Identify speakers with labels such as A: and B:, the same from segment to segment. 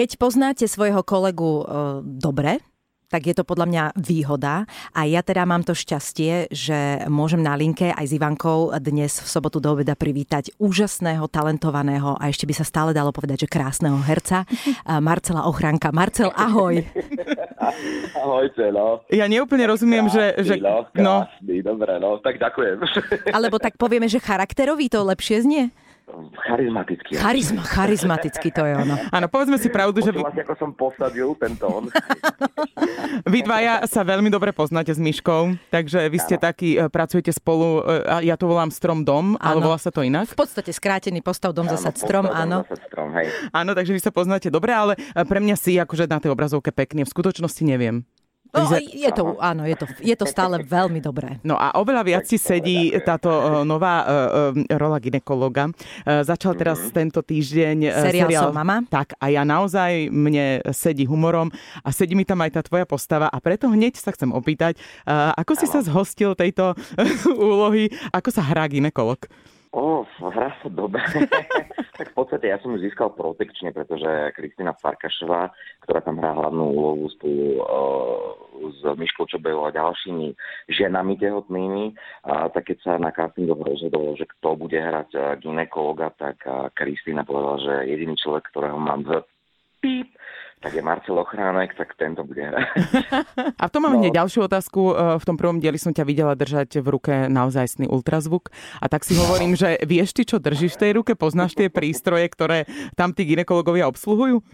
A: Keď poznáte svojho kolegu e, dobre, tak je to podľa mňa výhoda. A ja teda mám to šťastie, že môžem na linke aj s Ivankou dnes v sobotu do obeda privítať úžasného, talentovaného a ešte by sa stále dalo povedať, že krásneho herca Marcela Ochranka. Marcel, ahoj.
B: Ahojte, no.
C: Ja neúplne rozumiem,
B: krásny,
C: že... že
B: no, krásny, no. dobre, no, tak ďakujem.
A: Alebo tak povieme, že charakterový to lepšie znie?
B: Charizmatický.
A: Charizma, charizmatický to je ono.
C: Áno, povedzme si pravdu, že...
B: Si, ako som posadil ten tón.
C: Vy dvaja sa veľmi dobre poznáte s Myškou, takže vy ste takí, e, pracujete spolu, e, ja to volám Strom dom, ale volá sa to inak?
A: V podstate skrátený postav dom zasad strom, áno.
B: strom, hej.
C: Áno, takže vy sa poznáte dobre, ale e, pre mňa si akože na tej obrazovke pekne, v skutočnosti neviem.
A: No, je to, áno, je to, je to stále veľmi dobré.
C: No a oveľa viac si sedí táto uh, nová uh, uh, rola ginekologa. Uh, začal teraz mm-hmm. tento týždeň uh,
A: seriál, seriál Som mama.
C: Tak a ja naozaj mne sedí humorom a sedí mi tam aj tá tvoja postava a preto hneď sa chcem opýtať, uh, ako si sa zhostil tejto úlohy, ako sa hrá ginekolog?
B: O, hrá sa dobre. tak v podstate ja som ju získal protekčne, pretože Kristina Farkašová, ktorá tam hrá hlavnú úlohu spolu uh, s Myškou Čobejou a ďalšími ženami tehotnými, uh, tak keď sa na castingoch rozhodol, že kto bude hrať uh, ginekologa, tak uh, Kristina povedala, že jediný človek, ktorého mám v tak je Marcel Ochránek, tak tento bude
C: A v tom mám no. hneď ďalšiu otázku. E, v tom prvom dieli som ťa videla držať v ruke naozajstný ultrazvuk. A tak si hovorím, že vieš ty, čo držíš v tej ruke? Poznáš tie prístroje, ktoré tam tí ginekologovia obsluhujú?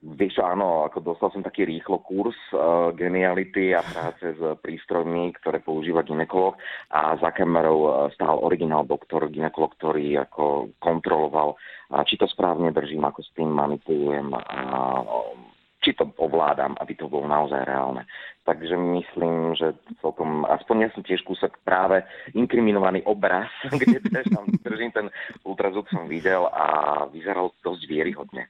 B: Vieš, áno, ako dostal som taký rýchlo kurz uh, geniality a práce s prístrojmi, ktoré používa ginekolog a za kamerou uh, stál originál doktor, ginekolog, ktorý ako kontroloval, či to správne držím, ako s tým manipulujem a či to ovládam, aby to bolo naozaj reálne. Takže myslím, že celkom, aspoň ja som tiež kúsok práve inkriminovaný obraz, kde tam držím ten ultrazvuk som videl a vyzeral dosť vieryhodne.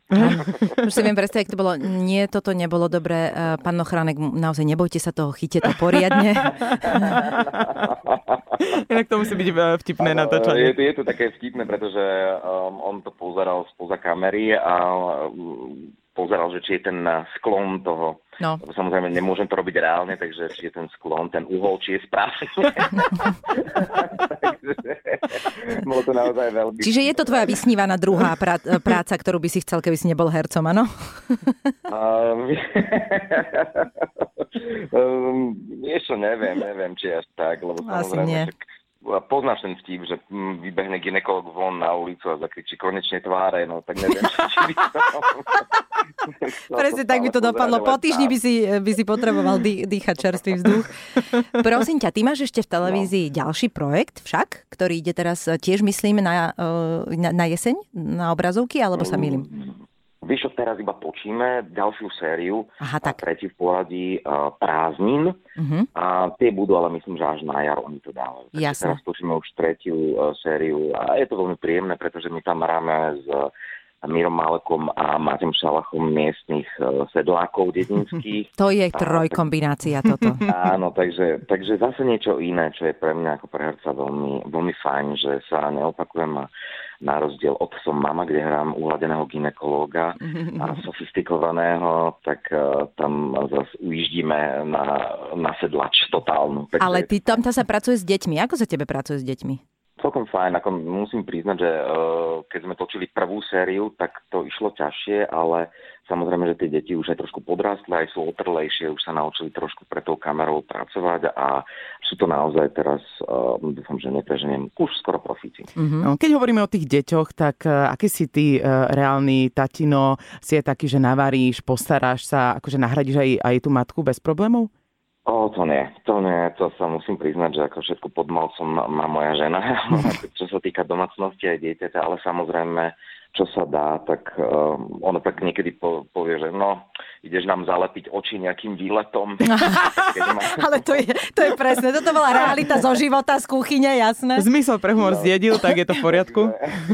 A: Už si viem predstaviť, to bolo, nie, toto nebolo dobré. Eh, pán Nochránek, naozaj nebojte sa toho, chyte to poriadne.
C: Inak to musí byť eh, vtipné natáčanie.
B: Je, je to také vtipné, pretože um, on to pozeral spoza kamery a um, pozeral, že či je ten eh, sklon toho, no. lebo samozrejme nemôžem to robiť reálne, takže či je ten sklon, ten uhol, či je správny. bolo to naozaj veľmi...
A: Čiže je to tvoja vysnívaná druhá prá- práca, ktorú by si chcel, keby si nebol hercom, áno?
B: um, ešte neviem, neviem, či až tak, lebo
A: Asi nie. Však
B: poznáš ten vtip, že mm, vybehne ginekolog von na ulicu a zakričí konečne tváre, no tak neviem, či by to...
A: Presne tak by to dopadlo. Po týždni by si, by si potreboval dý, dýchať čerstvý vzduch. Prosím ťa, ty máš ešte v televízii no. ďalší projekt však, ktorý ide teraz tiež, myslím, na, na, na jeseň, na obrazovky, alebo sa milím?
B: Vieš, teraz iba točíme ďalšiu sériu,
A: Aha, tak.
B: tretí v poradí uh, prázdnin uh-huh. a tie budú, ale myslím, že až na jar oni to dávajú.
A: Jasne.
B: teraz točíme už tretiu uh, sériu a je to veľmi príjemné, pretože my tam hráme s uh, Mírom Malekom a Matem Šalachom miestnych uh, sedlákov dedinských.
A: To je trojkombinácia toto.
B: Áno, takže, takže zase niečo iné, čo je pre mňa ako pre herca veľmi, veľmi fajn, že sa neopakujem a na rozdiel od Som mama, kde hrám uhladeného ginekológa a sofistikovaného, tak uh, tam zase ujíždíme na, na sedlač totálnu.
A: Takže... Ale ty tam sa pracuje s deťmi. Ako sa tebe pracuje s deťmi?
B: Celkom fajn, ako musím priznať, že uh, keď sme točili prvú sériu, tak to išlo ťažšie, ale samozrejme, že tie deti už aj trošku podrástli, aj sú otrlejšie, už sa naučili trošku pre tou kamerou pracovať a sú to naozaj teraz, uh, dúfam, že nepreženiem, už skoro profíci.
C: Mm-hmm. Keď hovoríme o tých deťoch, tak uh, aký si ty reálny tatino? Si je taký, že navaríš, postaráš sa, akože nahradíš aj, aj tú matku bez problémov?
B: O, to nie, to nie, to sa musím priznať, že ako všetko pod malcom má moja žena, čo sa týka domácnosti aj dieťaťa, ale samozrejme čo sa dá, tak uh, ono tak niekedy po, povie, že no, ideš nám zalepiť oči nejakým výletom.
A: má... Ale to je, to je presne, toto bola realita zo života, z kuchyne, jasné.
C: Zmysel pre humor no. zjedil, tak je to v poriadku.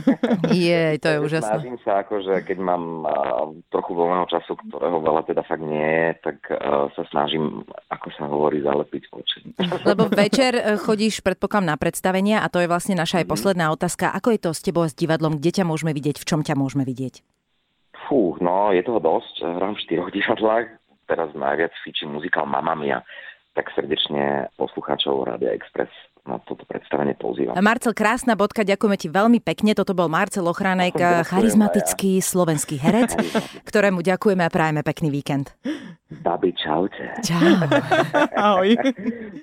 A: je, to je úžasné.
B: Snažím sa, akože keď mám uh, trochu voľného času, ktorého veľa teda fakt nie je, tak uh, sa snažím, ako sa hovorí, zalepiť oči.
A: Lebo večer e, chodíš, predpokladám, na predstavenia a to je vlastne naša aj mhm. posledná otázka. Ako je to s tebou a s divadlom? Kde ťa môžeme vidieť? čom ťa môžeme vidieť?
B: Fú, no je toho dosť. Hrám v štyroch divadlách. Teraz najviac fičí muzikál Mamma Mia. Tak srdečne poslucháčov Rádia Express na toto predstavenie pozývam.
A: Marcel, krásna bodka, ďakujeme ti veľmi pekne. Toto bol Marcel Ochranek, charizmatický ja. slovenský herec, ktorému ďakujeme a prajeme pekný víkend.
B: Babi, čaute.
A: Čau.
C: Ahoj.